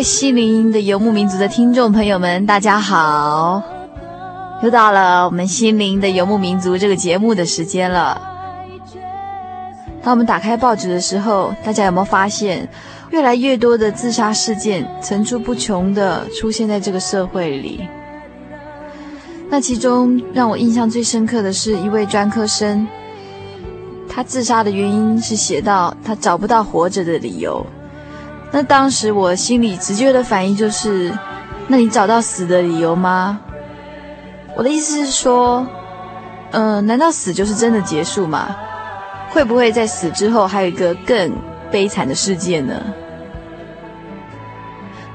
位心灵的游牧民族的听众朋友们，大家好！又到了我们心灵的游牧民族这个节目的时间了。当我们打开报纸的时候，大家有没有发现，越来越多的自杀事件层出不穷的出现在这个社会里？那其中让我印象最深刻的是一位专科生，他自杀的原因是写到他找不到活着的理由。那当时我心里直觉的反应就是：那你找到死的理由吗？我的意思是说，嗯、呃，难道死就是真的结束吗？会不会在死之后还有一个更悲惨的世界呢？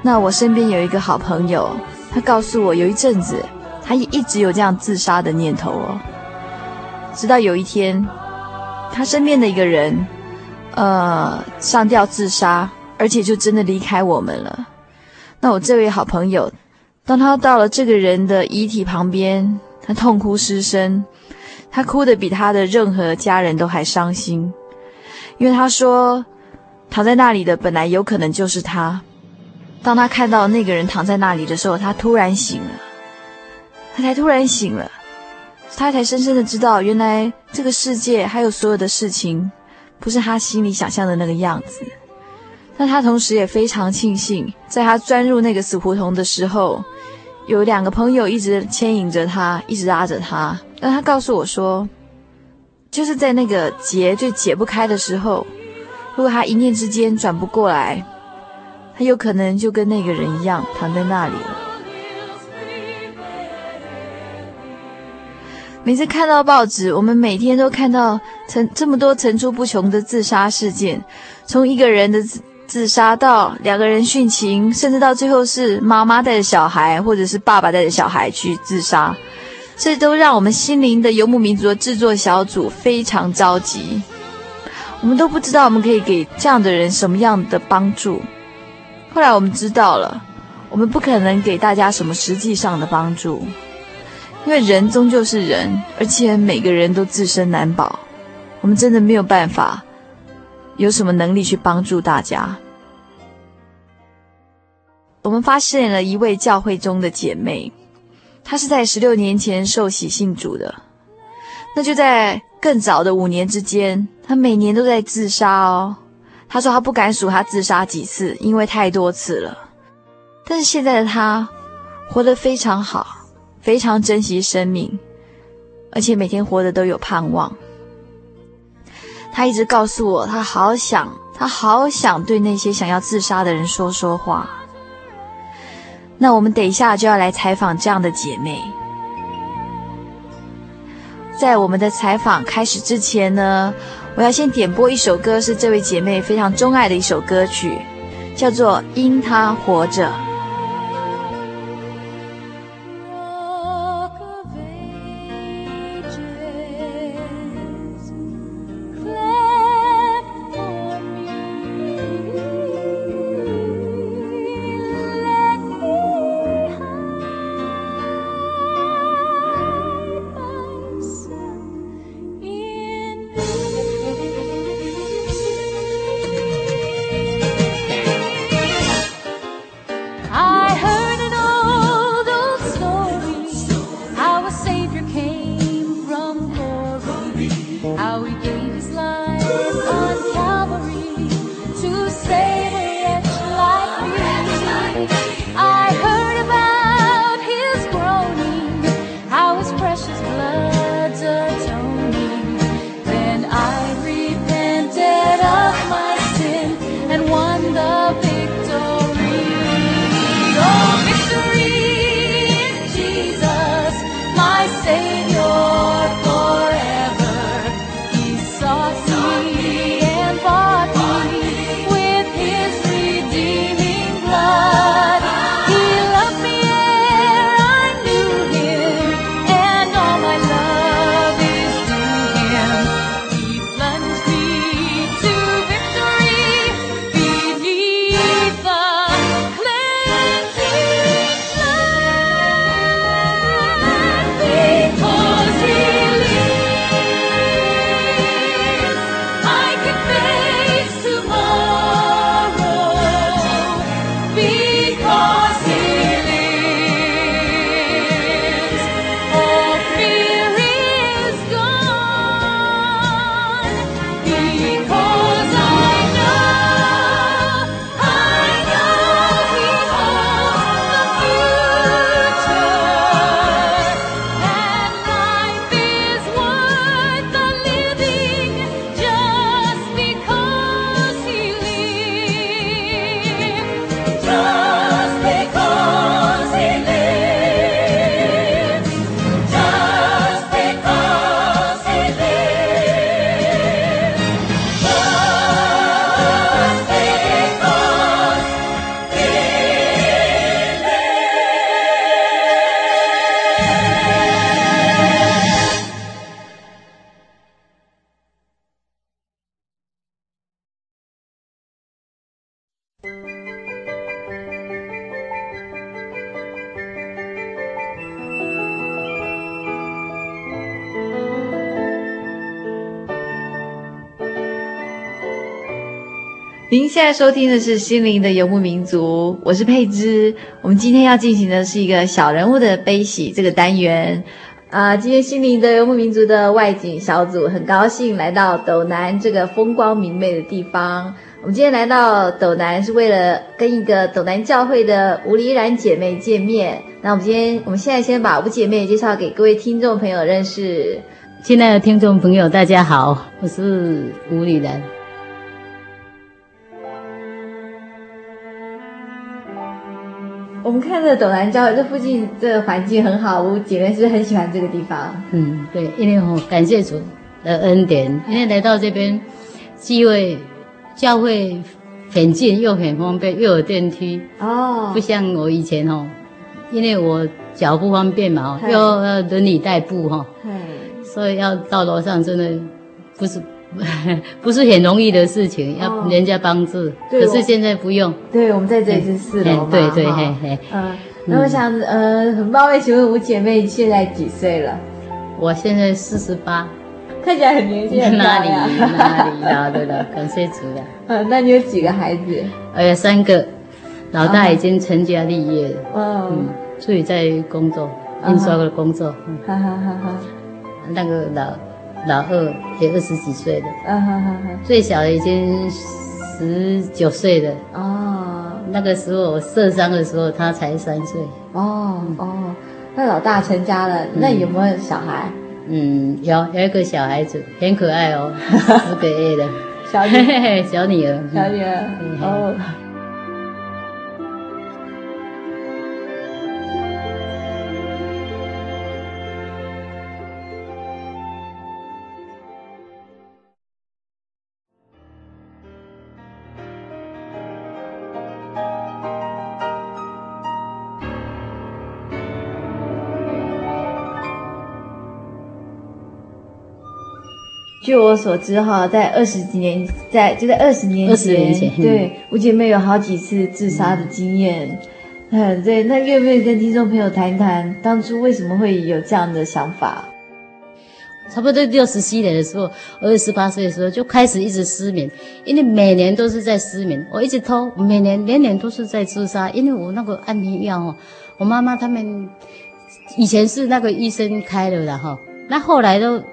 那我身边有一个好朋友，他告诉我，有一阵子他也一直有这样自杀的念头哦。直到有一天，他身边的一个人，呃，上吊自杀，而且就真的离开我们了。那我这位好朋友，当他到了这个人的遗体旁边，他痛哭失声。他哭得比他的任何家人都还伤心，因为他说，躺在那里的本来有可能就是他。当他看到那个人躺在那里的时候，他突然醒了，他才突然醒了，他才深深的知道，原来这个世界还有所有的事情，不是他心里想象的那个样子。但他同时也非常庆幸，在他钻入那个死胡同的时候，有两个朋友一直牵引着他，一直拉着他。但他告诉我说，就是在那个结最解不开的时候，如果他一念之间转不过来，他有可能就跟那个人一样躺在那里了。每次看到报纸，我们每天都看到层这么多层出不穷的自杀事件，从一个人的自自杀到两个人殉情，甚至到最后是妈妈带着小孩，或者是爸爸带着小孩去自杀。这都让我们心灵的游牧民族的制作小组非常着急。我们都不知道我们可以给这样的人什么样的帮助。后来我们知道了，我们不可能给大家什么实际上的帮助，因为人终究是人，而且每个人都自身难保。我们真的没有办法，有什么能力去帮助大家。我们发现了一位教会中的姐妹。她是在十六年前受洗信主的，那就在更早的五年之间，她每年都在自杀哦。她说她不敢数她自杀几次，因为太多次了。但是现在的她活得非常好，非常珍惜生命，而且每天活得都有盼望。他一直告诉我，他好想，他好想对那些想要自杀的人说说话。那我们等一下就要来采访这样的姐妹。在我们的采访开始之前呢，我要先点播一首歌，是这位姐妹非常钟爱的一首歌曲，叫做《因她活着》。现在收听的是《心灵的游牧民族》，我是佩芝。我们今天要进行的是一个小人物的悲喜这个单元。啊、今天《心灵的游牧民族》的外景小组很高兴来到斗南这个风光明媚的地方。我们今天来到斗南是为了跟一个斗南教会的吴丽然姐妹见面。那我们今天，我们现在先把吴姐妹介绍给各位听众朋友认识。亲爱的听众朋友，大家好，我是吴丽然。我们看着斗南教会这附近这个环境很好，我姐妹是很喜欢这个地方？嗯，对，因为我感谢主的恩典，因为来到这边，机会教会很近又很方便，又有电梯哦，不像我以前哦，因为我脚不方便嘛，又要轮椅代步哈，所以要到楼上真的不是。不是很容易的事情，要人家帮助。可是现在不用。对，我们在这里是四楼嘛。对对嘿嘿。嗯，那我想，呃，很冒昧请问吴姐妹现在几岁了？我现在四十八，看起来很年轻。哪里哪里老的了？感谢主了。嗯，那你有几个孩子？呃，三个，老大已经成家立业了。嗯，自己在工作，印刷的工作。哈哈哈哈。那个老。老二也二十几岁了，啊哈哈哈，最小的已经十九岁了。哦，那个时候我受伤的时候，他才三岁。哦哦，那老大成家了，那有没有小孩？嗯，有有一个小孩子，很可爱哦，四个月的。小女 小女儿，小女儿。哦。据我所知，哈，在二十几年，在就在二十年前，对，我姐妹有好几次自杀的经验。嗯，对，那愿不愿意跟听众朋友谈一谈，当初为什么会有这样的想法？差不多六十七年的时候，二十八岁的时候就开始一直失眠，因为每年都是在失眠，我一直偷，每年年年都是在自杀，因为我那个安眠药哦，我妈妈他们以前是那个医生开的了哈，那后来都。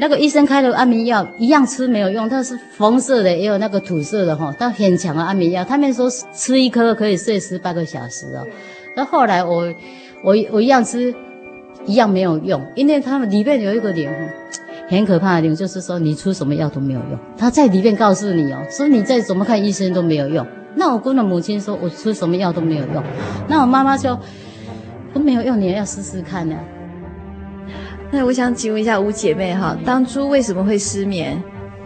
那个医生开的安眠药一样吃没有用，它是红色的，也有那个土色的哈，它很强的安眠药。他们说吃一颗可以睡十八个小时哦。那后来我我我一样吃，一样没有用，因为他们里面有一个点，很可怕的点，就是说你出什么药都没有用。他在里面告诉你哦，说你再怎么看医生都没有用。那我跟我母亲说，我出什么药都没有用。那我妈妈说，都没有用，你也要试试看呢、那我想请问一下五姐妹哈，当初为什么会失眠？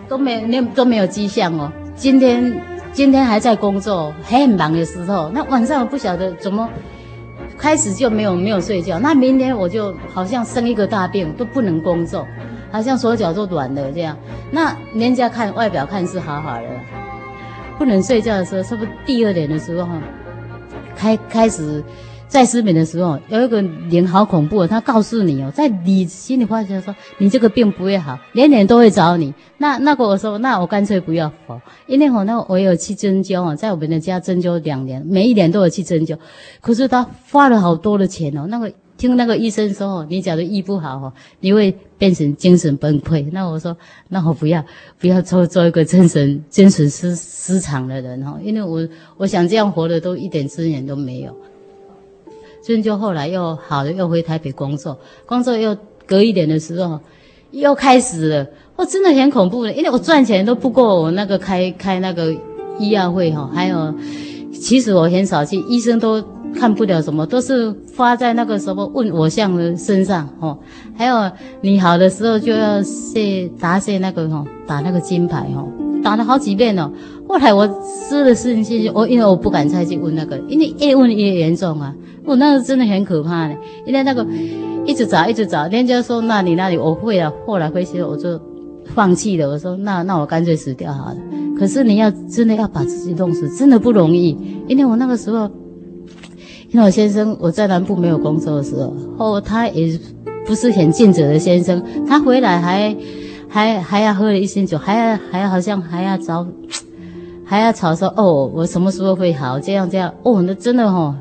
都没那都没有迹象哦。今天今天还在工作，很忙的时候，那晚上我不晓得怎么开始就没有没有睡觉。那明天我就好像生一个大病，都不能工作，好像手脚都软了这样。那人家看外表看是好好的，不能睡觉的时候，是不是第二点的时候哈，开开始。在失眠的时候，有一个人好恐怖，他告诉你哦，在你心里话就说，你这个病不会好，年年都会找你。那那个我说，那我干脆不要佛，因为我那我有去针灸啊，在我们的家针灸两年，每一年都有去针灸，可是他花了好多的钱哦。那个听那个医生说，你假如医不好哦，你会变成精神崩溃。那我说，那我不要不要做做一个精神精神失失常的人哈，因为我我想这样活的都一点资源都没有。所以就后来又好了，又回台北工作，工作又隔一年的时候，又开始了。我真的很恐怖的，因为我赚钱都不够我那个开开那个医药费哈，还有，其实我很少去，医生都看不了什么，都是花在那个什么问我相的身上哦。还有你好的时候就要谢答谢那个哈，打那个金牌哈，打了好几遍了。后来我失了信心，我因为我不敢再去问那个，因为越问越严重啊。我那个真的很可怕的，因为那个一直找一直找，人家说那里那里我会了，后来回去我就放弃了。我说那那我干脆死掉好了。可是你要真的要把自己弄死，真的不容易。因为我那个时候，因为我先生我在南部没有工作的时候，后他也不是很尽责的先生，他回来还还还要喝了一些酒，还要还要好像还要找还要吵说哦我什么时候会好这样这样哦那真的哦。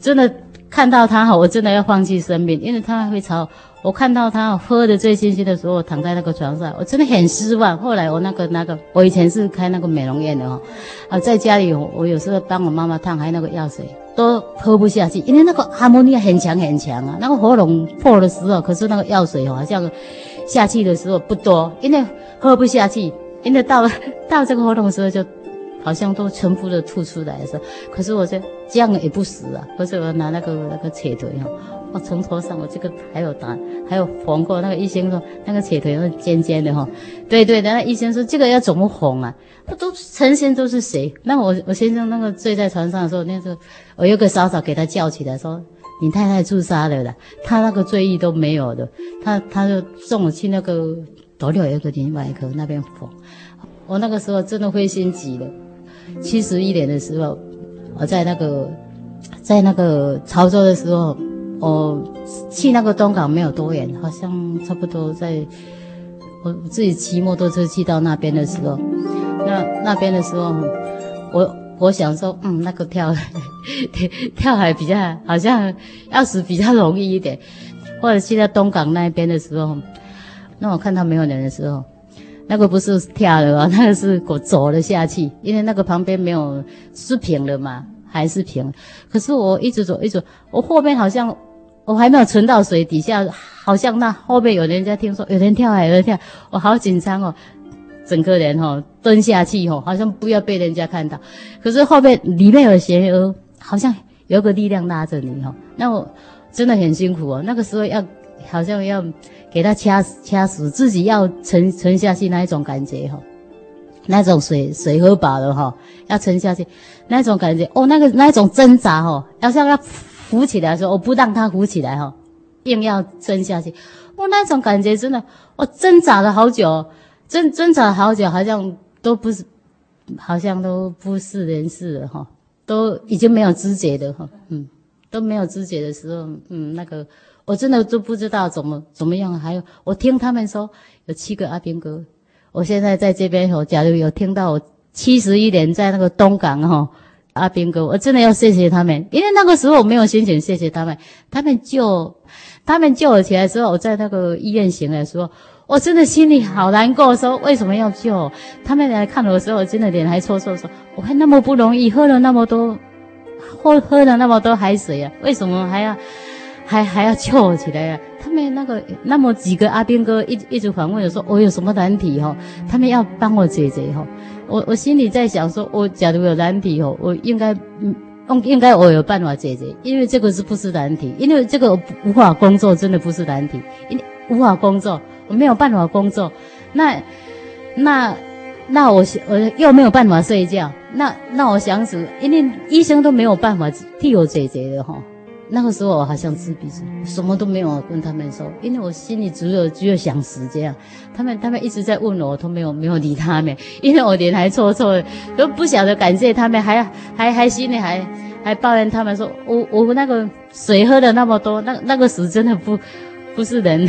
真的看到他哈，我真的要放弃生命，因为他会吵。我看到他喝的醉醺醺的时候，躺在那个床上，我真的很失望。后来我那个那个，我以前是开那个美容院的哈，啊，在家里我，有时候帮我妈妈烫，还有那个药水都喝不下去，因为那个阿摩尼很强很强啊。那个喉咙破的时候，可是那个药水好像下去的时候不多，因为喝不下去，因为到了 到这个喉咙的时候就。好像都全部都吐出来的时候，可是我这这样也不死啊！不是我拿那个那个扯腿哈，我从头上我这个还有打，还有缝过。那个医生说那个扯腿是尖尖的哈，对对的。那医生说这个要怎么缝啊？那都成身都是谁。那我我先生那个醉在床上的时候，那时候我有个嫂嫂给他叫起来说：“你太太自杀了啦，他那个罪意都没有的。”他他就送我去那个斗六有个另外一个那边缝。我那个时候真的灰心极了。七十一年的时候，我在那个，在那个潮州的时候，我去那个东港没有多远，好像差不多在，我自己骑摩托车去到那边的时候，那那边的时候，我我想说，嗯，那个跳 跳海比较好像要死比较容易一点，或者去到东港那边的时候，那我看到没有人的时候。那个不是跳了啊，那个是我走了下去，因为那个旁边没有是平了嘛，还是平。可是我一直走，一直，我后面好像我还没有沉到水底下，好像那后面有人家听说有人跳海，有人跳，我好紧张哦，整个人哦蹲下去哦，好像不要被人家看到。可是后面里面有邪恶，好像有个力量拉着你哦，那我真的很辛苦哦，那个时候要好像要。给他掐，掐死，自己要沉沉下去那一种感觉哈，那种水水喝饱了哈，要沉下去那种感觉哦，那个那种挣扎哈，要像要浮起来的时候，我不让他浮起来哈，硬要沉下去，哦，那种感觉真的，我挣扎了好久，挣挣扎了好久，好像都不是，好像都不是人事了哈，都已经没有知觉的哈，嗯，都没有知觉的时候，嗯，那个。我真的都不知道怎么怎么样，还有我听他们说有七个阿兵哥，我现在在这边，我假如有听到我七十一年在那个东港哈阿兵哥，我真的要谢谢他们，因为那个时候我没有心情谢谢他们，他们救他们救我起来的时候，我在那个医院醒来的时候，我真的心里好难过，说为什么要救？他们来看我的时候，我真的脸还搓搓，说我还那么不容易，喝了那么多，喝喝了那么多海水啊，为什么还要还还要救我起来、啊？他们那个那么几个阿兵哥一一直反问我说我有什么难题哈？他们要帮我解决哈。我我心里在想说，我假如有难题哦，我应该嗯。应该我有办法解决，因为这个是不是难题？因为这个无法工作，真的不是难题。因无法工作，我没有办法工作，那那那我我又没有办法睡觉，那那我想死，因为医生都没有办法替我解决的哈。那个时候我好像自闭症，什么都没有跟他们说，因为我心里只有只有想死这样。他们他们一直在问我，我都没有没有理他们，因为我脸还臭臭的，都不晓得感谢他们，还还还心里还还抱怨他们说，我我那个水喝了那么多，那那个屎真的不不是人，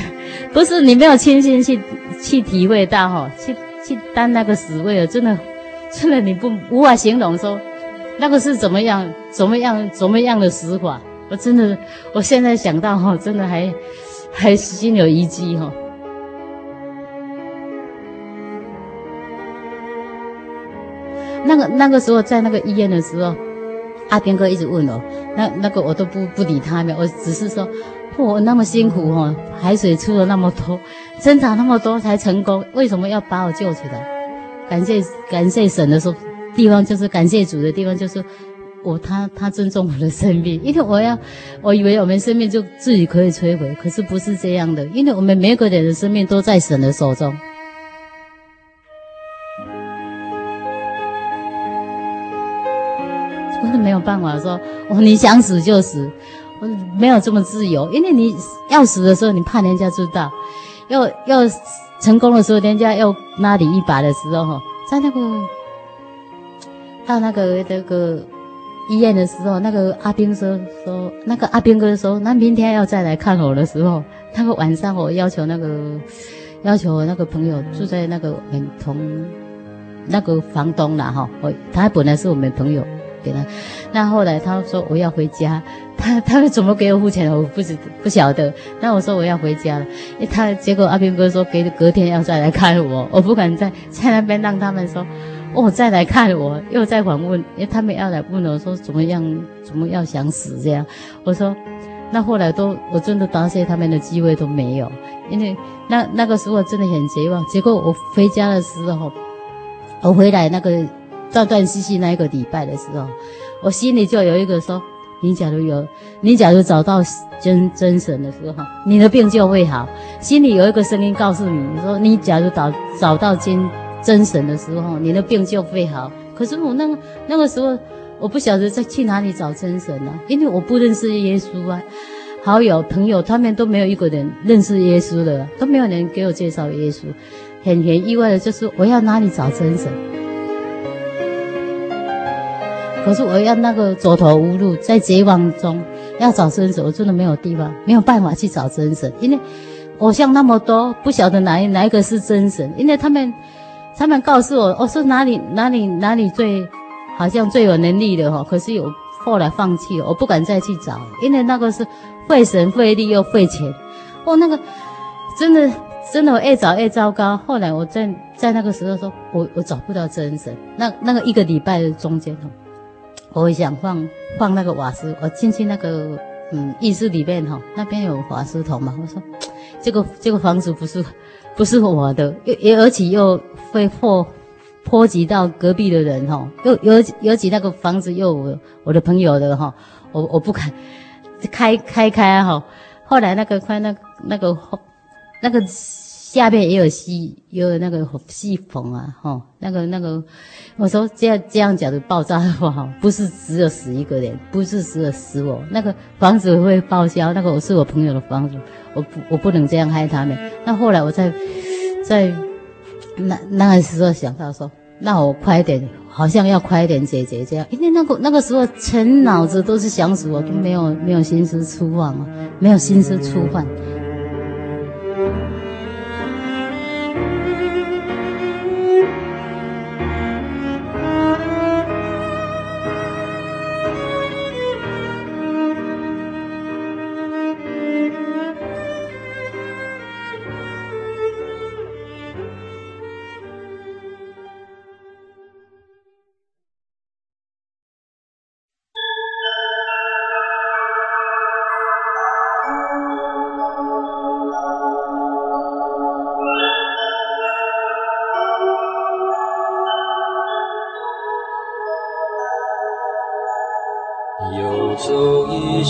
不是你没有亲身去去体会到哈，去去担那个屎味了，真的真的你不无法形容说那个是怎么样怎么样怎么样的死法。我真的，我现在想到哈，真的还 还心有余悸哈。那个那个时候在那个医院的时候，阿兵哥一直问我，那那个我都不不理他们，我只是说，我那么辛苦哈，海水出了那么多，挣扎那么多才成功，为什么要把我救起来？感谢感谢神的时候，地方就是感谢主的地方就是。我他他尊重我的生命，因为我要，我以为我们生命就自己可以摧毁，可是不是这样的，因为我们每个人的生命都在神的手中。我是没有办法说，哦，你想死就死，我没有这么自由，因为你要死的时候，你怕人家知道；要要成功的时候，人家要拉你一把的时候，哈，在那个到那个那个。医院的时候，那个阿兵说说，那个阿兵哥说，那明天要再来看我的时候，那个晚上我要求那个，要求那个朋友住在那个我们同那个房东啦哈，我他本来是我们朋友给他，那后来他说我要回家，他他们怎么给我付钱，我不知不晓得，那我说我要回家了，他结果阿兵哥说给隔天要再来看我，我不敢在在那边让他们说。哦，再来看我，又再访问，因为他们要来问我说怎么样，怎么样想死这样。我说，那后来都我真的答谢他们的机会都没有，因为那那个时候真的很绝望。结果我回家的时候，我回来那个断断续续那一个礼拜的时候，我心里就有一个说：你假如有，你假如找到真真神的时候，你的病就会好。心里有一个声音告诉你，你说你假如找找到真。真神的时候，你的病就会好。可是我那个那个时候，我不晓得再去哪里找真神呢、啊？因为我不认识耶稣啊，好友朋友他们都没有一个人认识耶稣的，都没有人给我介绍耶稣。很很意外的就是，我要哪里找真神？可是我要那个走投无路，在绝望中要找真神，我真的没有地方，没有办法去找真神，因为偶像那么多，不晓得哪一哪一个是真神，因为他们。他们告诉我，我说哪里哪里哪里最好像最有能力的哈，可是我后来放弃了，我不敢再去找，因为那个是费神费力又费钱，哦，那个真的真的我越找越糟糕。后来我在在那个时候说，我我找不到真神。那那个一个礼拜的中间哈，我想放放那个瓦斯，我进去那个嗯浴室里面哈，那边有瓦斯桶嘛，我说这个这个房子不是。不是我的，又也而且又会破波及到隔壁的人哈，又尤尤其那个房子又我我的朋友的哈，我我不敢开开开哈。后来那个快那那个那个下面也有细有那个细缝啊哈，那个那个我说这样这样讲的爆炸的话，不是只有死一个人，不是只有死我，那个房子会报销，那个我是我朋友的房子。我不，我不能这样害他们。那后来我在，在那那个时候想到说，那我快点，好像要快点解决这样，因为那个那个时候全脑子都是想死我，都没有没有心思出望啊，没有心思出饭。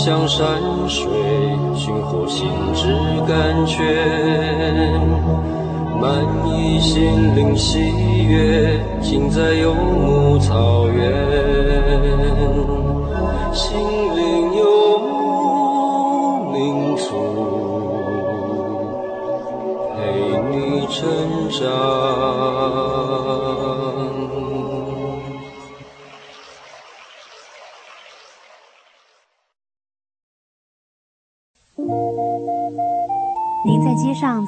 走异乡山水，寻获心之甘泉，满溢心灵喜悦，尽在游牧草原。心灵游牧民族，陪你成长。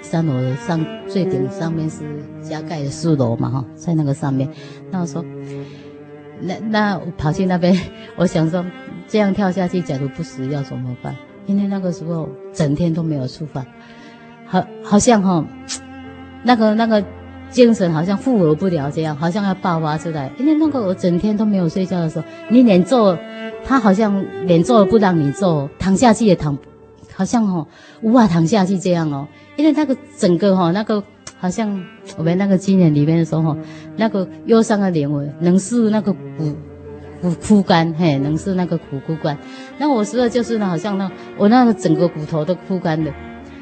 三楼上最顶上面是加盖的四楼嘛哈，在那个上面，那我说，那那我跑去那边，我想说这样跳下去，假如不死要怎么办？因为那个时候整天都没有吃饭，好好像哈，那个那个精神好像负荷不了这样，好像要爆发出来。因为那个我整天都没有睡觉的时候，你连坐，他好像连坐都不让你坐，躺下去也躺。好像哦，无法躺下去这样哦，因为那个整个哈，那个好像我们那个经典里面说哈，那个忧伤的灵魂能是那个骨骨枯干，嘿，能是那个骨枯干。那我说的就是呢，好像那我那个整个骨头都枯干的，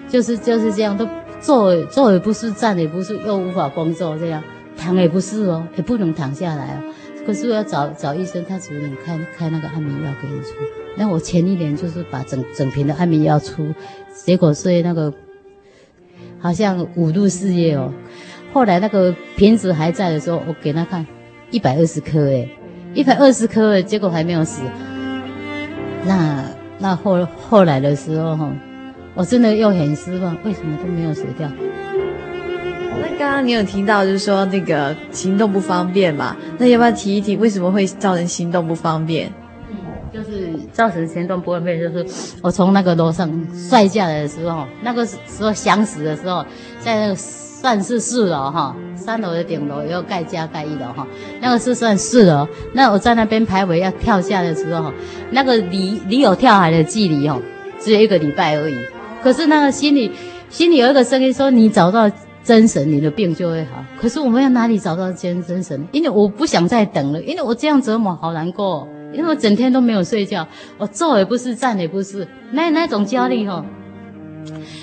就是就是这样，都坐坐也不是，站也不是，又无法工作这样，躺也不是哦，也不能躺下来哦。可是我要找找医生，他只能开开那个安眠药给你出。那我前一年就是把整整瓶的安眠药出，结果是那个好像五度四叶哦。后来那个瓶子还在的时候，我给他看一百二十颗诶，一百二十颗，结果还没有死。那那后后来的时候哈，我真的又很失望，为什么都没有死掉？那刚刚你有提到，就是说那个行动不方便嘛？那要不要提一提，为什么会造成行动不方便？就是造成前段不方便，就是我从那个楼上摔下来的时候，那个时候想死的时候，在那个算是四楼哈，三楼的顶楼要盖加盖一楼哈，那个是算四楼。那我在那边徘徊要跳下的时候，那个离离有跳海的距离哦，只有一个礼拜而已。可是那个心里心里有一个声音说：“你找到。”真神，你的病就会好。可是我们要哪里找到真真神？因为我不想再等了，因为我这样折磨好难过。因为我整天都没有睡觉，我坐也不是，站也不是，那那种焦虑哈，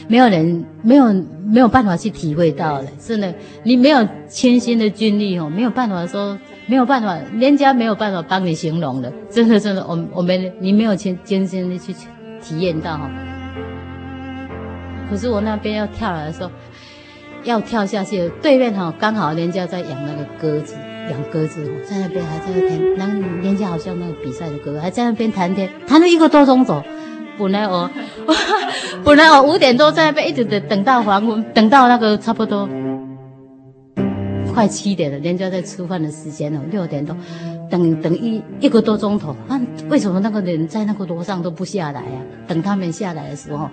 没有人没有没有办法去体会到的。真的，你没有亲身的经历哦，没有办法说，没有办法，人家没有办法帮你形容的。真的真的，我我们你没有亲亲身的去体验到哈。可是我那边要跳来的时候。要跳下去，对面哈刚好人家在养那个鸽子，养鸽子，在那边还在那边，那个人家好像那个比赛的鸽子，还在那边谈天，谈了一个多钟头。本来我，本来我五点多在那边一直等等到黄昏，等到那个差不多快七点了，人家在吃饭的时间了，六点多，等等一一个多钟头。啊，为什么那个人在那个楼上都不下来呀？等他们下来的时候，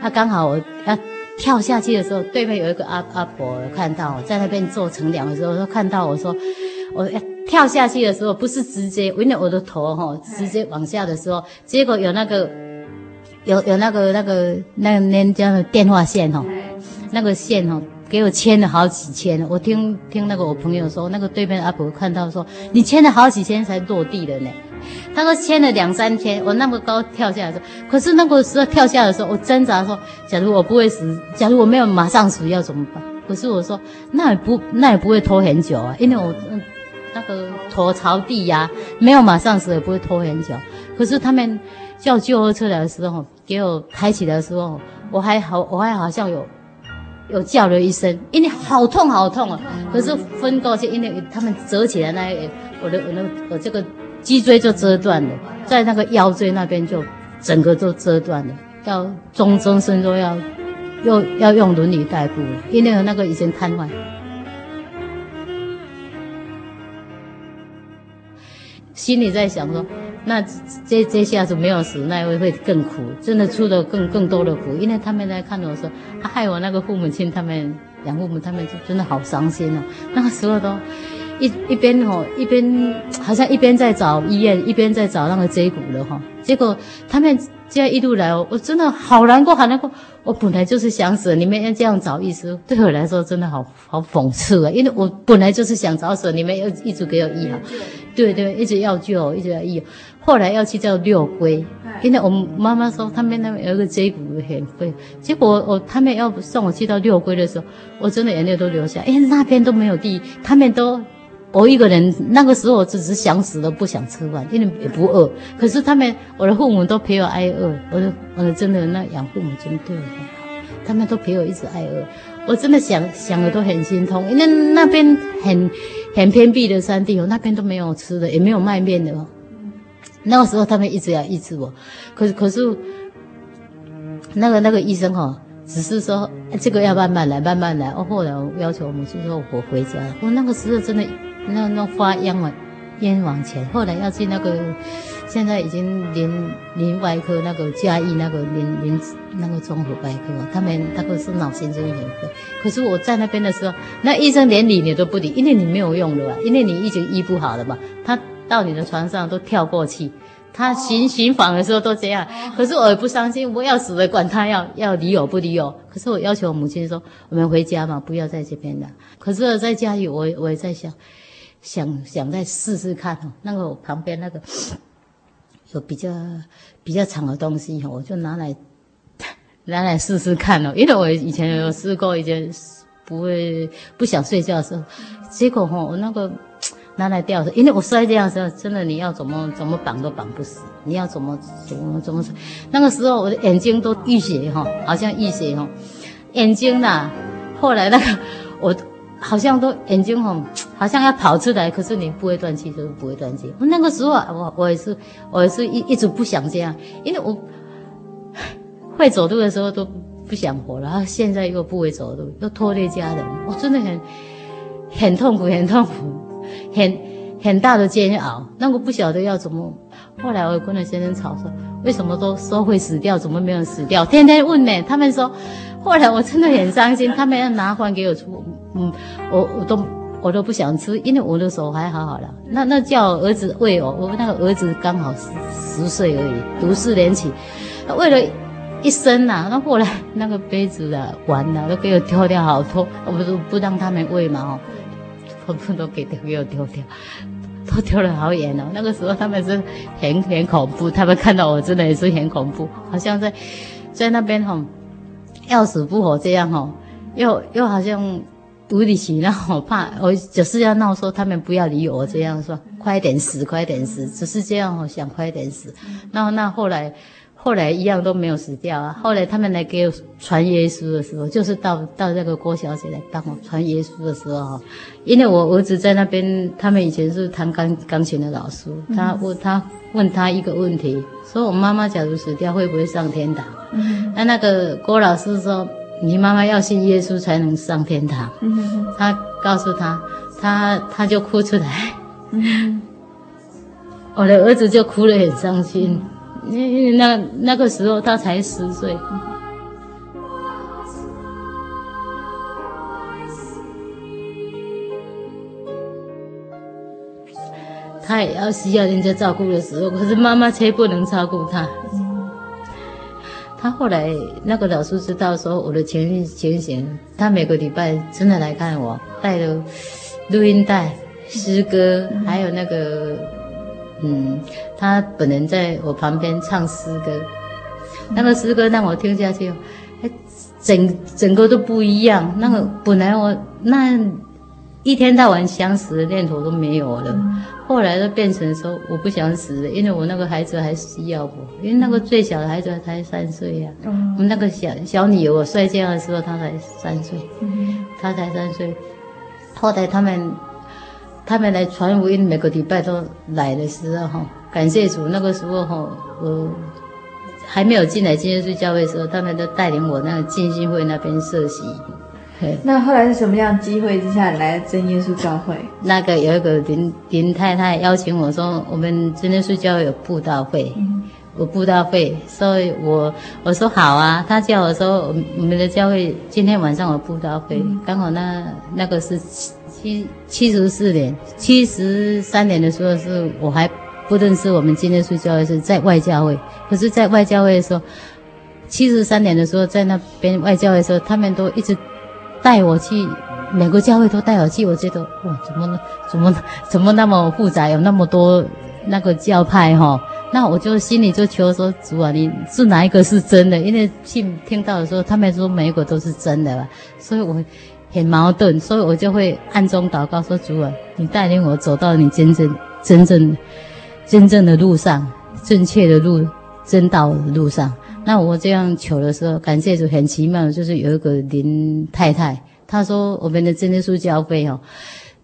啊，刚好我啊。跳下去的时候，对面有一个阿阿婆，看到我在那边做乘凉的时候，说看到我说，我跳下去的时候不是直接，因为我的头哈直接往下的时候，结果有那个有有那个那个那个人家的电话线哈，那个线哈给我签了好几千，我听听那个我朋友说，那个对面阿婆看到说，你签了好几千才落地的呢。他说签了两三天，我那么高跳下来的时候，可是那个时候跳下来的时候，我挣扎说，假如我不会死，假如我没有马上死要怎么办？可是我说那也不那也不会拖很久啊，因为我那个头朝地呀、啊，没有马上死也不会拖很久。可是他们叫救护车来的时候，给我抬起来的时候，我还好我还好像有又叫了一声，因为好痛好痛啊！可是分过去，因为他们折起来那一，我的我的我这个脊椎就折断了，在那个腰椎那边就整个都折断了，要终终身都要又要用轮椅代步，因为那个已经瘫痪。心里在想说，那这这下子没有死，那一位会更苦，真的出了更更多的苦。因为他们在看着我说，他害我那个父母亲，他们养父母，他们就真的好伤心哦。那个时候都一一边吼，一边好像一边在找医院，一边在找那个椎骨了哈。结果他们这样一路来哦，我真的好难过，好难过。我本来就是想死，你们要这样找医生，对我来说真的好好讽刺啊！因为我本来就是想找死，你们要一直给我医好。对对，一直要救，一直要医。后来要去叫六龟，因为我妈妈说他们那边有一个椎骨很贵。结果我他们要送我去到六龟的时候，我真的眼泪都流下来。因为那边都没有地，他们都我一个人。那个时候我只是想死了，不想吃饭，因为也不饿。可是他们，我的父母都陪我挨饿。我的，我的真的那养父母真对我很好，他们都陪我一直挨饿。我真的想想的都很心痛，因为那边很很偏僻的山地哦，那边都没有吃的，也没有卖面的哦。那个时候他们一直要医治我，可是可是那个那个医生哦，只是说这个要慢慢来，慢慢来。哦，后来我要求我们就说我回家，我那个时候真的那那发痒嘛。咽往前，后来要去那个，现在已经连连外科那个嘉义那个连连那个综合外科，他们那个是脑神经眼科。可是我在那边的时候，那医生连理你都不理，因为你没有用了吧，因为你已经医不好了嘛。他到你的床上都跳过去，他巡巡访的时候都这样。可是我也不伤心，我要死的管他要要理我不理我。可是我要求我母亲说，我们回家嘛，不要在这边了。可是在家里我，我我也在想。想想再试试看哦，那个我旁边那个 有比较比较长的东西，我就拿来 拿来试试看哦。因为我以前有试过，以前不会不想睡觉的时候，结果哈，我那个拿来吊着，因为我摔这样的时候，真的你要怎么怎么绑都绑不死，你要怎么怎么怎么，那个时候我的眼睛都淤血哈，好像淤血哈，眼睛呐，后来那个我。好像都眼睛吼，好像要跑出来，可是你不会断气，就是不会断气。我那个时候，我我也是，我也是一一直不想这样，因为我会走路的时候都不想活了，然后现在又不会走路，又拖累家人，我真的很很痛苦，很痛苦，很很大的煎熬。那我不晓得要怎么。后来我跟了先生吵说，为什么都说会死掉，怎么没有死掉？天天问呢，他们说。后来我真的很伤心，他们要拿饭给我吃，嗯，我我都我都不想吃，因为我的手还好好的。那那叫我儿子喂我，我那个儿子刚好十十岁而已，读四年级，喂了一生呐，那后来那个杯子啊碗呐都给我丢掉好多，我不是不让他们喂嘛哦，全部都给给我丢掉，都丢了好远哦。那个时候他们是很很恐怖，他们看到我真的也是很恐怖，好像在在那边吼。要死不活这样哦，又 又好像无理取闹，我怕我就是要闹说他们不要理我这样说，快点死，快点死，只是这样哦，想快点死。那那后来后来一样都没有死掉啊。后来他们来给我传耶稣的时候，就是到到那个郭小姐来帮我传耶稣的时候，因为我儿子在那边，他们以前是弹钢钢琴的老师，他问他问他一个问题，说我妈妈假如死掉会不会上天堂？嗯，那那个郭老师说，你妈妈要信耶稣才能上天堂。嗯，他告诉他，他他就哭出来。嗯，我的儿子就哭得很伤心，因为那那个时候他才十岁。他也要需要人家照顾的时候，可是妈妈却不能照顾他。他后来那个老师知道说我的情情形，他每个礼拜真的来看我，带了录音带、诗歌，还有那个，嗯，他本人在我旁边唱诗歌，那个诗歌让我听下去，整整个都不一样。那个本来我那一天到晚想死的念头都没有了。后来都变成说我不想死了，因为我那个孩子还需要我，因为那个最小的孩子才三岁呀、啊。我们那个小小女儿我摔跤的时候，她才三岁，她才三岁。后来他们他们来传福音，每个礼拜都来的时候哈，感谢主，那个时候哈，我还没有进来真耶稣教会的时候，他们都带领我那个浸信会那边设席。那后来是什么样机会之下来真耶稣教会？那个有一个林林太太邀请我说，我们真耶稣教会有布道会，嗯、有布道会，所以我我说好啊。他叫我说，我们的教会今天晚上有布道会，嗯、刚好那那个是七七十四年，七十三年的时候是我还不认识我们今天睡教会是在外教会，可是在外教会的时候，七十三年的时候在那边外教会的时候，他们都一直。带我去，每个教会都带我去。我觉得哇，怎么怎么怎么那么复杂，有那么多那个教派哈？那我就心里就求说，主啊，你是哪一个是真的？因为信听到的时候，他们说每一个都是真的吧，所以我很矛盾，所以我就会暗中祷告说，主啊，你带领我走到你真正真正真正的路上，正确的路，真道的路上。那我这样求的时候，感谢主，很奇妙，就是有一个林太太，她说我们的真耶稣教会哦，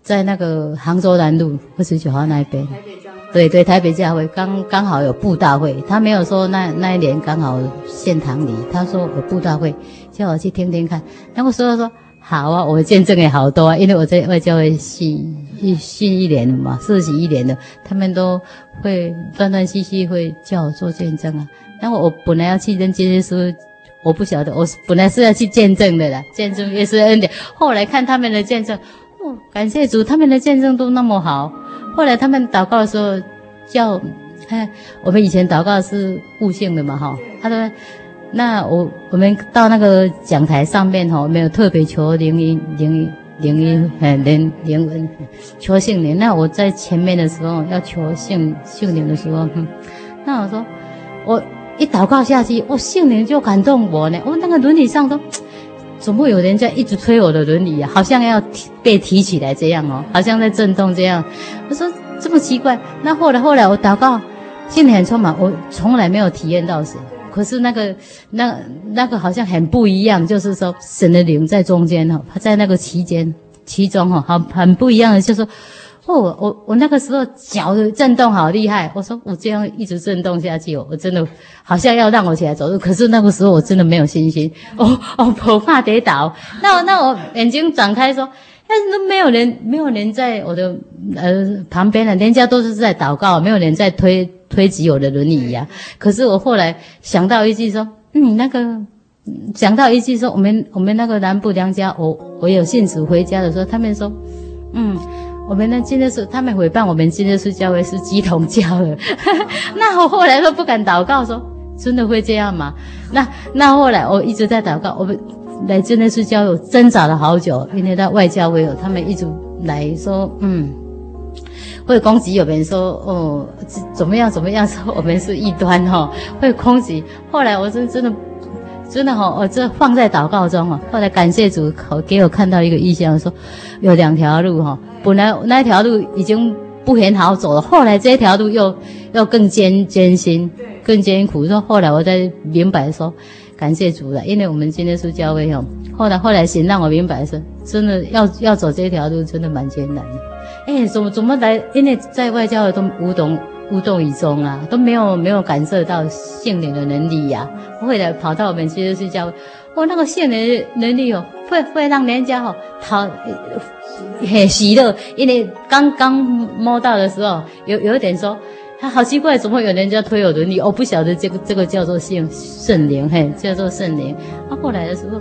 在那个杭州南路二十九号那边，台北教会，对对，台北教会刚刚好有布道会，她没有说那那一年刚好献堂礼，她说有布道会，叫我去听听看。那我说说好啊，我见证也好多啊，因为我在外教会信一信一年了嘛，四十一年了，他们都会断断续续会叫我做见证啊。然后我本来要去认真耶稣，我不晓得，我本来是要去见证的啦，见证也是恩典。后来看他们的见证，哦，感谢主，他们的见证都那么好。后来他们祷告的时候，叫，哎，我们以前祷告是悟性的嘛，哈。他说，那我我们到那个讲台上面哈，没有特别求灵音灵灵音，哎灵灵文，求圣灵。那我在前面的时候要求圣圣灵的时候，那我说我。一祷告下去，我、哦、圣灵就感动我呢。我、哦、那个轮椅上都，怎么会有人在一直推我的轮椅啊？好像要被提起来这样哦，好像在震动这样。我说这么奇怪。那后来后来我祷告，圣灵很充满，我从来没有体验到神。可是那个那那个好像很不一样，就是说神的灵在中间哈，他在那个期间其中哈，好很不一样的，就是说。哦，我我那个时候脚的震动好厉害，我说我这样一直震动下去，我真的好像要让我起来走路，可是那个时候我真的没有信心，哦哦，我怕跌倒。那我那我眼睛展开说，但是都没有人，没有人在我的呃旁边了，人家都是在祷告，没有人在推推挤我的轮椅呀、可是我后来想到一句说，嗯，那个想到一句说，我们我们那个南部娘家，我我有信主回家的时候，他们说，嗯。我们呢，今天是他们诽谤我们，今天是教会是基督教的。那我后来都不敢祷告说，真的会这样吗？那那后来我一直在祷告，我们来真的是教会挣扎了好久，因为在外教会有他们一直来说，嗯，会攻击有别人说，哦，怎么样怎么样说我们是异端哈、哦，会攻击。后来我真真的。真的哈、哦，我这放在祷告中哈。后来感谢主，给我看到一个异象，说有两条路哈。本来那条路已经不很好走了，后来这条路又又更艰艰辛，更艰苦。说后来我才明白说，感谢主了，因为我们今天是教会哦。后来后来神让我明白说，真的要要走这条路，真的蛮艰难的。哎，怎么怎么来？因为在外教都无动无动于衷啊，都没有没有感受到圣灵的能力呀、啊。会来跑到我们其实是教会，哦，那个圣灵能力哦，会会让人家哦讨很喜乐，因为刚刚摸到的时候，有有点说，他好奇怪，怎么会有人家推我轮椅？我不晓得这个这个叫做圣圣灵，嘿，叫做圣灵。他、啊、后来的时候，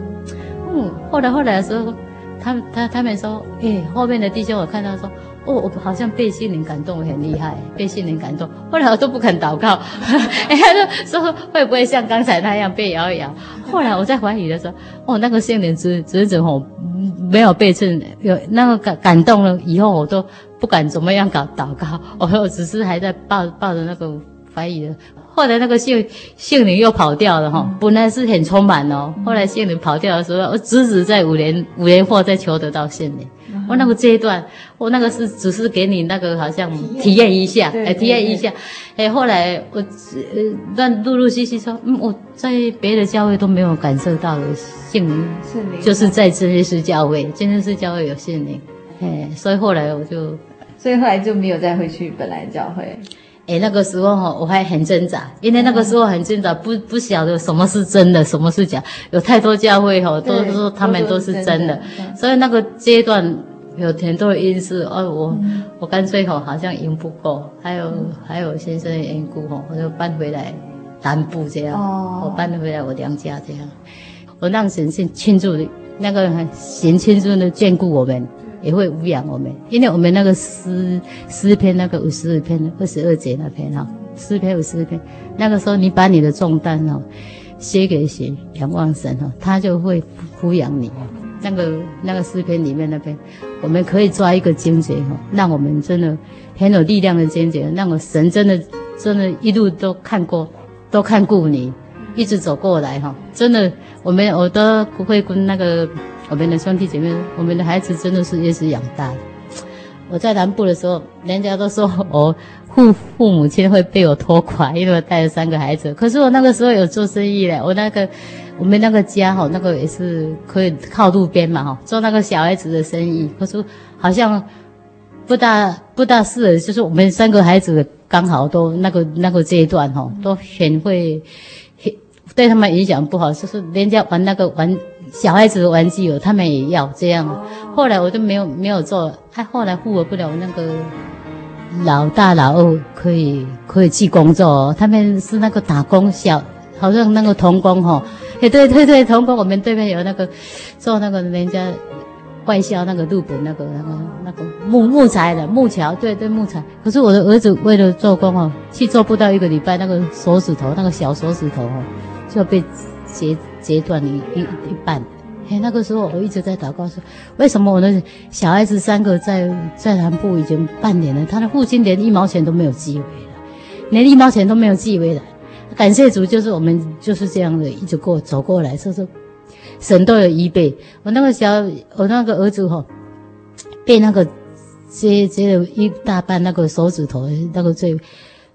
嗯，后来后来的时候，他他他们说，哎，后面的弟兄我看到说。哦，我好像被心灵感动很厉害，被心灵感动。后来我都不肯祷告，哎，他就说会不会像刚才那样被摇一摇？后来我在怀疑的时候，哦，那个心灵只只只吼没有被震，有那个感感动了以后，我都不敢怎么样搞祷告，我我只是还在抱抱着那个怀疑的。后来那个圣圣灵又跑掉了哈，本来是很充满哦，后来圣灵跑掉的时候，我只只在五年五年后再求得到圣灵。我那个阶段，我那个是只是给你那个好像体验一下，哎，体验一下，哎，后来我呃，但陆陆续续说，嗯，我在别的教会都没有感受到的圣灵，就是在真耶稣教会，真耶稣教会有圣灵，哎，所以后来我就，所以后来就没有再回去本来教会。哎，那个时候哈，我还很挣扎，因为那个时候很挣扎，不不晓得什么是真的，什么是假，有太多教会哈，都说他们都是真的，所以那个阶段有很多的因素，哦，我我干脆吼好像赢不够，还有还有先生的缘故吼，我就搬回来南部这样，我搬回来我娘家这样，我让神仙庆祝，那个神庆祝的眷顾我们。也会抚养我们，因为我们那个诗诗篇那个五十二篇二十二节那篇哈，诗篇五十二篇，那个时候你把你的重担哈，写给谁，仰望神哈，他就会抚养你。那个那个诗篇里面那边，我们可以抓一个经节哈，让我们真的很有力量的经节，让我神真的真的一路都看过，都看顾你，一直走过来哈，真的我们我都不会跟那个。我们的兄弟姐妹，我们的孩子真的是一直养大的。我在南部的时候，人家都说我父父母亲会被我拖垮，因为我带了三个孩子。可是我那个时候有做生意嘞，我那个我们那个家哈，那个也是可以靠路边嘛哈，做那个小孩子的生意。可是好像不大不大适合，就是我们三个孩子刚好都那个那个阶段哈，都很会，对他们影响不好，就是人家玩那个玩。小孩子的玩具有，他们也要这样。后来我就没有没有做，还后来负荷不了那个老大老二可以可以去工作哦，他们是那个打工小，好像那个童工哈。哎，对对对，童工，我们对面有那个做那个人家外销那个日本那个那个那个木木材的木桥，对对木材。可是我的儿子为了做工哦，去做不到一个礼拜，那个手指头那个小手指头哦就被截。截断一一一半，嘿，那个时候我一直在祷告说，为什么我的小孩子三个在在南部已经半年了，他的父亲连一毛钱都没有寄回来，连一毛钱都没有寄回来。感谢主，就是我们就是这样的一直过走过来，所以说神都有预备。我那个小我那个儿子哈，被那个截截了一大半那个手指头，那个最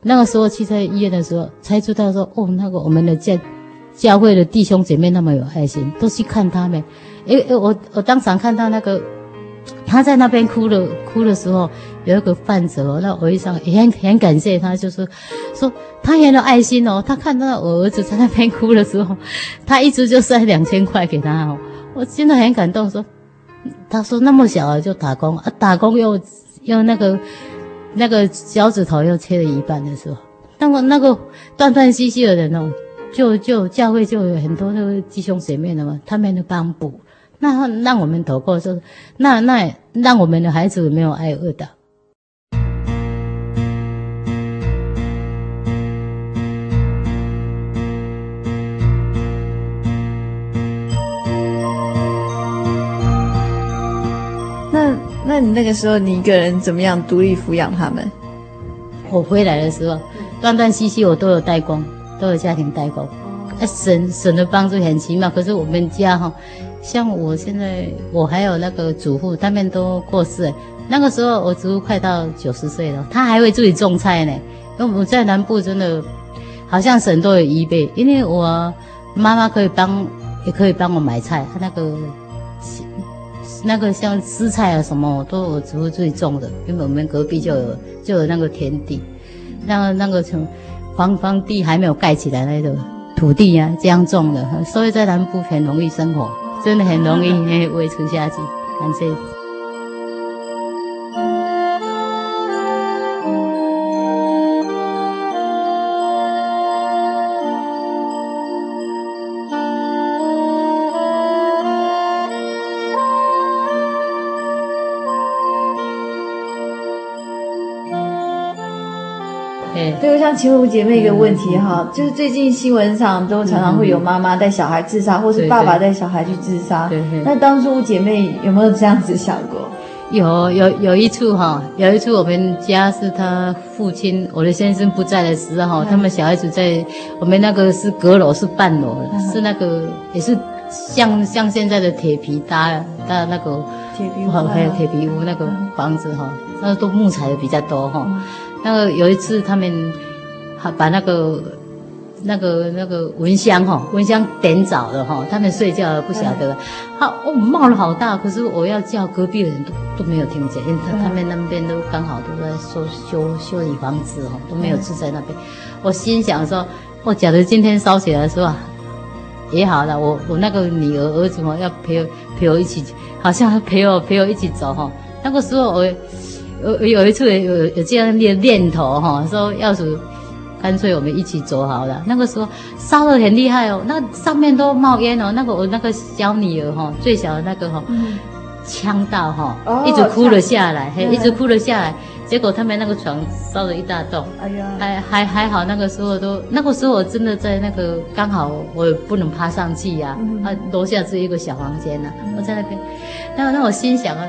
那个时候去在医院的时候才知道说，哦，那个我们的家。教会的弟兄姐妹那么有爱心，都去看他们。诶诶，我我当场看到那个他在那边哭的哭的时候，有一个患者，那我一想也很很感谢他，就是说他很有爱心哦。他看到我儿子在那边哭的时候，他一直就塞两千块给他哦。我真的很感动，说他说那么小就打工，啊，打工又又那个那个脚趾头又切了一半的时候，那个那个断断续续的人哦。就就教会就有很多那个弟兄姐妹的嘛，他们的帮补，那让我们祷告说，那那让我们的孩子没有挨饿的。那那你那个时候，你一个人怎么样独立抚养他们？我回来的时候，断断续续我都有代工。都有家庭代工，啊，神神的帮助很奇妙。可是我们家哈，像我现在，我还有那个祖父，他们都过世。那个时候我祖父快到九十岁了，他还会自己种菜呢。因为我在南部真的，好像省都有预备，因为我妈妈可以帮，也可以帮我买菜。他那个，那个像丝菜啊什么，都我祖父自己种的。因为我们隔壁就有就有那个田地，那个那个从。荒荒地还没有盖起来那种土地、啊，这样种的，所以在南部很容易生活，真的很容易维持下去。感谢。对，像晴如姐妹一个问题哈，就是最近新闻上都常常会有妈妈带小孩自杀，或是爸爸带小孩去自杀。对对。那当初姐妹有没有这样子想过？有有有一处哈，有一处我们家是他父亲，我的先生不在的时候，他们小孩子在我们那个是阁楼，是半楼，是那个也是像像现在的铁皮搭搭那个铁皮屋，还有铁皮屋那个房子哈，那个都木材的比较多哈。那个有一次他们还把那个。那个那个蚊香哈，蚊香点着了哈，他们睡觉了不晓得，好哦冒了好大，可是我要叫隔壁的人都都没有听见，因为他他们那边都刚好都在修修修理房子哈，都没有住在那边。我心想说，我假如今天烧起来是吧，也好了，我我那个女儿儿子嘛要陪我陪我一起，好像陪我陪我一起走哈。那个时候我有有一次有有这样的念头哈，说要是。干脆我们一起走好了。那个时候烧的很厉害哦，那上面都冒烟哦。那个我那个小女儿哈，最小的那个哈，呛到哈，一直哭了下来，嘿，一直哭了下来。结果他们那个床烧了一大洞，哎呀，还还还好。那个时候都那个时候我真的在那个刚好我也不能爬上去呀，啊，楼下只有一个小房间呐，我在那边。那那我心想啊。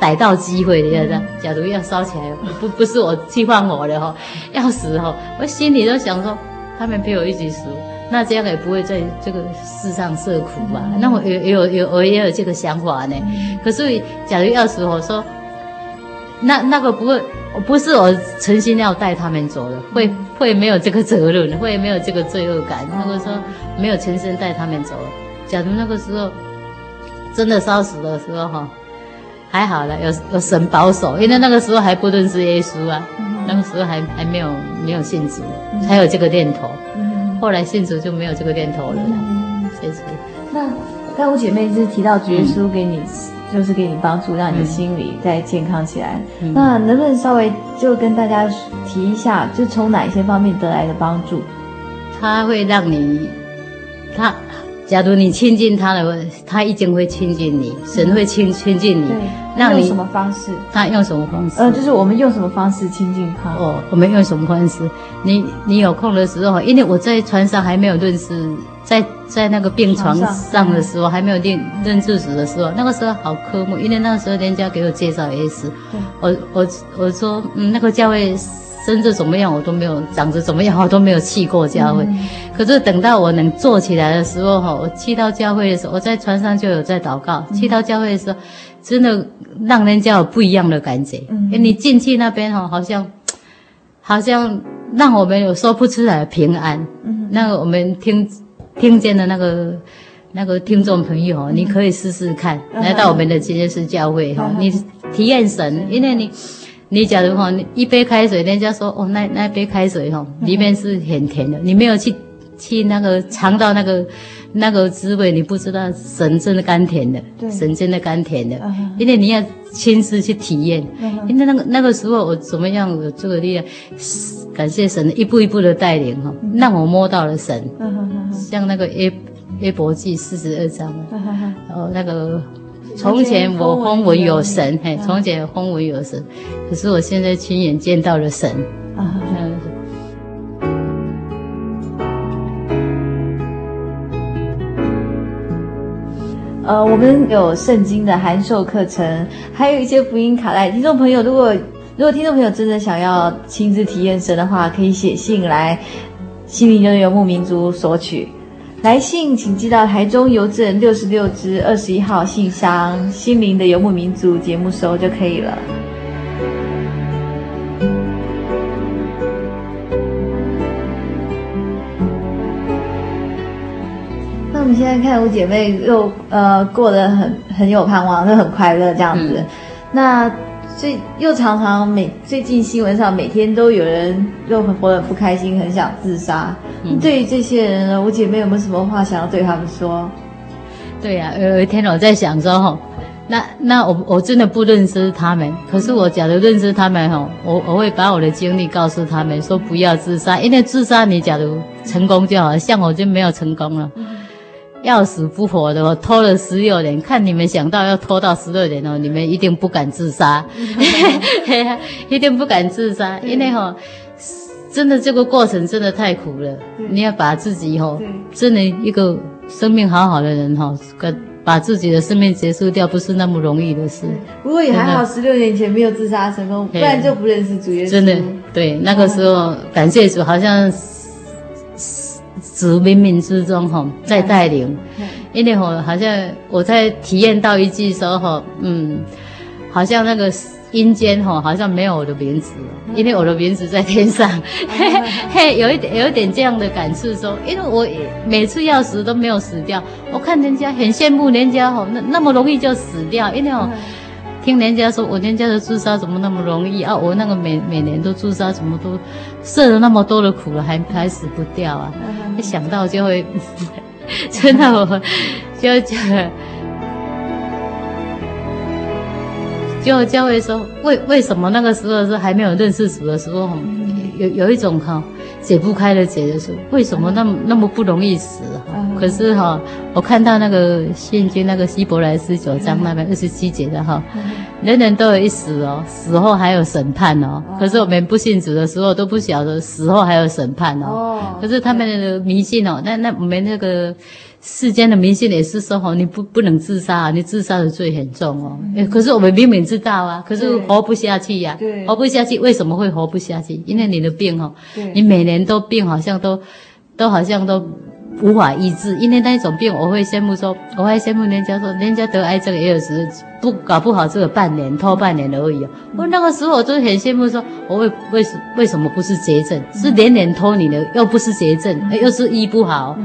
逮到机会的，要假如要烧起来，不不是我去放火的哈，要死哈，我心里都想说，他们陪我一起死，那这样也不会在这个世上受苦吧？那我有有有我也有这个想法呢。可是假如要死，我说，那那个不会，不是我诚心要带他们走的，会会没有这个责任，会没有这个罪恶感。如果说没有诚心带他们走，假如那个时候真的烧死的时候哈。还好了，有有神保守，因为那个时候还不认识耶稣啊，嗯、那个时候还还没有没有信主，才有这个念头。嗯、后来信主就没有这个念头了。谢谢、嗯。那刚我姐妹是提到主耶稣给你，嗯、就是给你帮助，让你的心理再健康起来。嗯、那能不能稍微就跟大家提一下，就从哪一些方面得来的帮助？它会让你，他。假如你亲近他的话，他一定会亲近你，神会亲亲近你。对，让你用什么方式？他用什么方式？呃，就是我们用什么方式亲近他？哦，我们用什么方式？你你有空的时候，因为我在船上还没有认识，在在那个病床上的时候还没有认认识主的时候，那个时候好科目，因为那个时候人家给我介绍耶稣，对我我我说嗯，那个教会。甚至怎么样，我都没有长得怎么样，我都没有去过教会。嗯、可是等到我能坐起来的时候，哈，我去到教会的时候，我在船上就有在祷告。嗯、去到教会的时候，真的让人家有不一样的感觉。嗯，你进去那边哈，好像，好像让我们有说不出来的平安。嗯，那个我们听听见的那个那个听众朋友，嗯、你可以试试看，嗯、来到我们的真耶稣教会哈，嗯、你体验神，因为你。你假如哈，一杯开水，人家说哦，那那杯开水哈，里面是很甜的。你没有去去那个尝到那个那个滋味，你不知道神真的甘甜的，对神真的甘甜的。因为你要亲自去体验。因为那个那个时候我怎么样有这个力量？感谢神一步一步的带领哈，让我摸到了神。像那个约约伯记四十二章，然后那个。从前我风闻有神，嘿，从前风闻有神，可是我现在亲眼见到了神。啊，呃，我们有圣经的函授课程，还有一些福音卡带。听众朋友，如果如果听众朋友真的想要亲自体验神的话，可以写信来，心灵的游牧民族索取。来信请寄到台中邮政六十六支二十一号信箱，心灵的游牧民族节目收就可以了。那我们现在看五姐妹又呃过得很很有盼望，又很快乐这样子，嗯、那。所以又常常每最近新闻上每天都有人又很活得不开心，很想自杀。嗯、对于这些人呢，我姐妹有没有什么话想要对他们说？对呀、啊，有一天我在想说哈，那那我我真的不认识他们，可是我假如认识他们哈，我我会把我的经历告诉他们，说不要自杀，因为自杀你假如成功就好，像我就没有成功了。嗯要死不活的，我拖了十六年，看你们想到要拖到十六年哦，你们一定不敢自杀，一定不敢自杀，因为哈，真的这个过程真的太苦了，你要把自己哈，真的一个生命好好的人哈，把自己的生命结束掉，不是那么容易的事。不过也还好，十六年前没有自杀成功，不然就不认识主耶稣。真的，对，那个时候感谢主，好像。主冥冥之中哈，在带领，因为吼，好像我在体验到一句说吼，嗯，好像那个阴间吼，好像没有我的名字，因为我的名字在天上，嘿嘿，有一点有一点这样的感触说，因为我每次要死都没有死掉，我看人家很羡慕人家吼，那那么容易就死掉，因为哦。听人家说，我人家的自杀怎么那么容易啊？我那个每每年都自杀，怎么都受了那么多的苦了，还还死不掉啊？一想到就会，真的我就就就就会说，为为什么那个时候是还没有认识主的时候，有有一种哈解不开的结的时候，为什么那么那么不容易死？可是哈，我看到那个圣经那个希伯来书九章那边二十七节的哈，人人都有一死哦，死后还有审判哦。可是我们不信主的时候都不晓得死后还有审判哦。可是他们的迷信哦，那那我们那个世间的迷信也是说哦，你不不能自杀，你自杀的罪很重哦。可是我们明明知道啊，可是活不下去呀，活不下去，为什么会活不下去？因为你的病哦，你每年都病，好像都都好像都。无法医治，因为那一种病，我会羡慕说，我会羡慕人家说，人家得癌症也有时不搞不好只有半年，拖半年而已。我那个时候我就很羡慕说，我为为什为什么不是绝症？是年年拖你的，又不是绝症，又是医不好。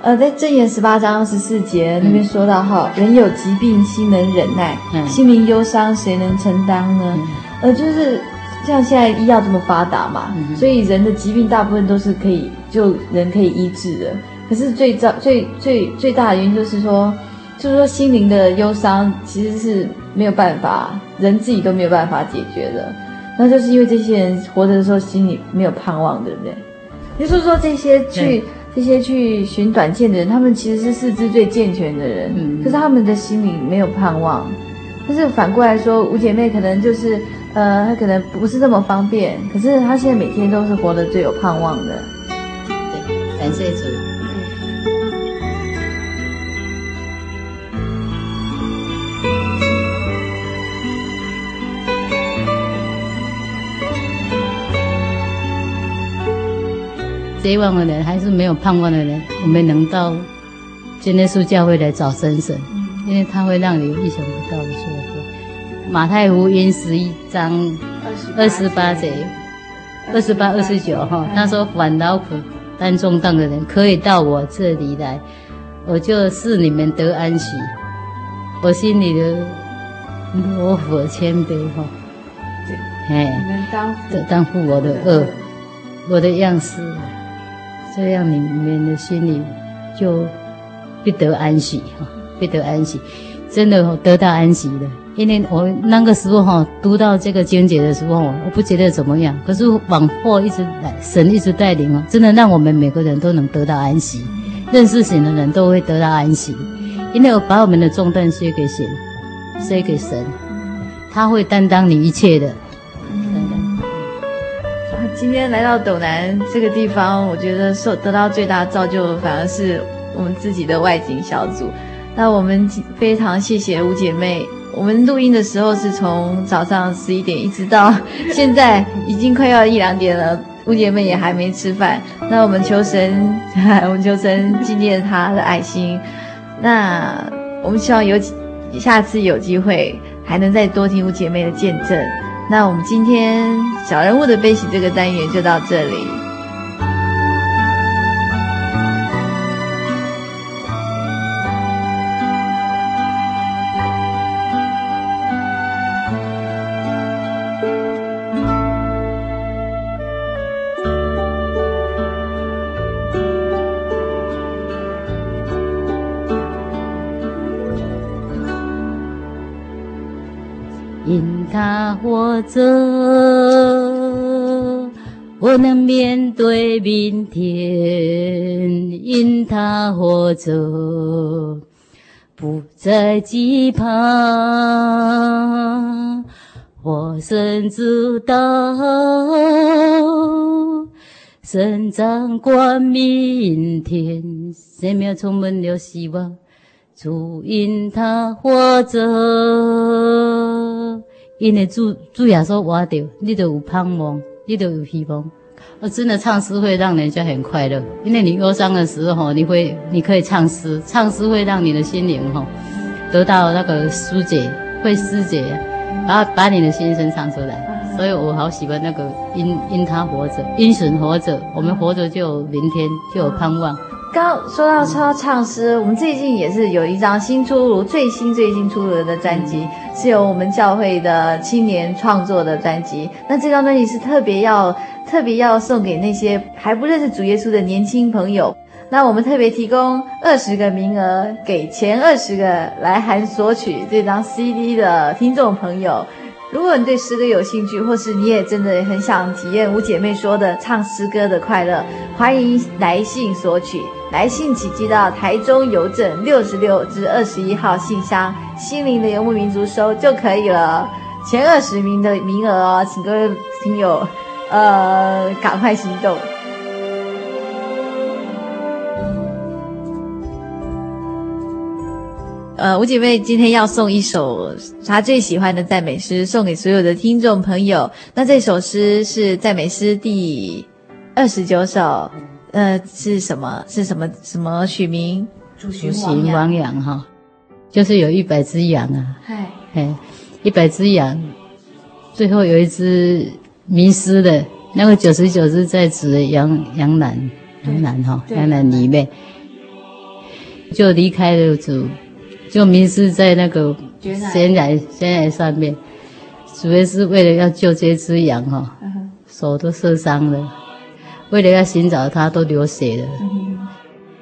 呃，在箴言十八章二十四节那边说到哈，人有疾病心能忍耐，心灵忧伤谁能承担呢？呃，就是像现在医药这么发达嘛，所以人的疾病大部分都是可以就人可以医治的。可是最糟、最最最大的原因就是说，就是说心灵的忧伤其实是没有办法，人自己都没有办法解决的。那就是因为这些人活着的时候心里没有盼望，对不对？也就是说，这些去这些去寻短见的人，他们其实是四肢最健全的人，嗯，可是他们的心里没有盼望。但是反过来说，五姐妹可能就是呃，她可能不是这么方便，可是她现在每天都是活得最有盼望的。对，感谢主。绝望的人，还是没有盼望的人，我们能到真耶稣教会来找神神，因为他会让你有意想不到的收获。马太福音十一章二十八节、二十八、二十九哈，他说：“凡劳苦担重担的人，可以到我这里来，我就赐你们得安息。我心里的柔和谦卑哈，哎，担负我的恶，我的样式。”这样你们的心里就必得安息哈，必得安息，真的得到安息的。因为我那个时候哈读到这个经节的时候，我不觉得怎么样，可是往后一直来，神一直带领哦，真的让我们每个人都能得到安息。认识神的人都会得到安息，因为我把我们的重担卸给神，卸给神，他会担当你一切的。今天来到斗南这个地方，我觉得受得到最大造就，反而是我们自己的外景小组。那我们非常谢谢五姐妹。我们录音的时候是从早上十一点一直到 现在，已经快要一两点了，五姐妹也还没吃饭。那我们求神，我们求神纪念她的爱心。那我们希望有下次有机会，还能再多听五姐妹的见证。那我们今天小人物的悲喜这个单元就到这里。因他活着，我能面对明天。因他活着，不再惧怕。我深知道，神掌管明天，生命充满了希望。主因他活着。因为主主耶稣活着，你就有盼望，你就有希望。我真的唱诗会让人家很快乐，因为你忧伤的时候，你会你可以唱诗，唱诗会让你的心灵哈得到那个疏解，会疏解，然后把你的心声唱出来。所以我好喜欢那个因因他活着，因神活着，我们活着就有明天，就有盼望。刚说到说唱诗，我们最近也是有一张新出炉、最新最新出炉的专辑，是由我们教会的青年创作的专辑。那这张专辑是特别要特别要送给那些还不认识主耶稣的年轻朋友。那我们特别提供二十个名额给前二十个来函索取这张 CD 的听众朋友。如果你对诗歌有兴趣，或是你也真的很想体验五姐妹说的唱诗歌的快乐，欢迎来信索取。来信请寄到台中邮政六十六至二十一号信箱，心灵的游牧民族收就可以了。前二十名的名额哦，请各位听友，呃，赶快行动。呃，五姐妹今天要送一首她最喜欢的赞美诗，送给所有的听众朋友。那这首诗是赞美诗第二十九首。呃，是什么？是什么？什么取名？主寻亡羊哈，就是有一百只羊啊，哎嘿，一百只羊，最后有一只迷失的，那个九十九只在指羊羊栏，羊栏哈，羊栏里面，就离开了主，就迷失在那个悬崖悬崖上面，主要是为了要救这只羊哈，手都受伤了。为了要寻找它，都流血了，嗯、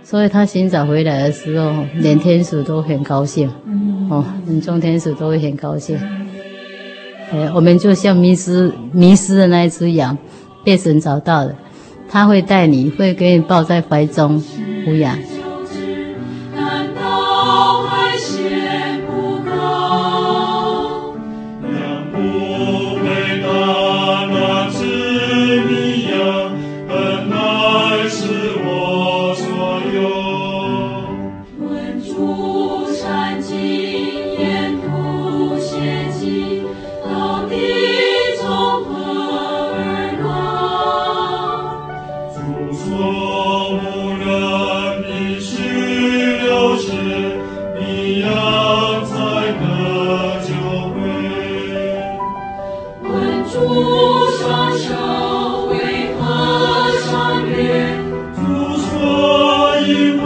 所以他寻找回来的时候，连天使都很高兴，嗯、哦，连众天使都会很高兴。哎，我们就像迷失迷失的那一只羊，被神找到了，他会带你，会给你抱在怀中抚养。在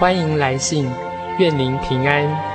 欢迎来信，愿您平安。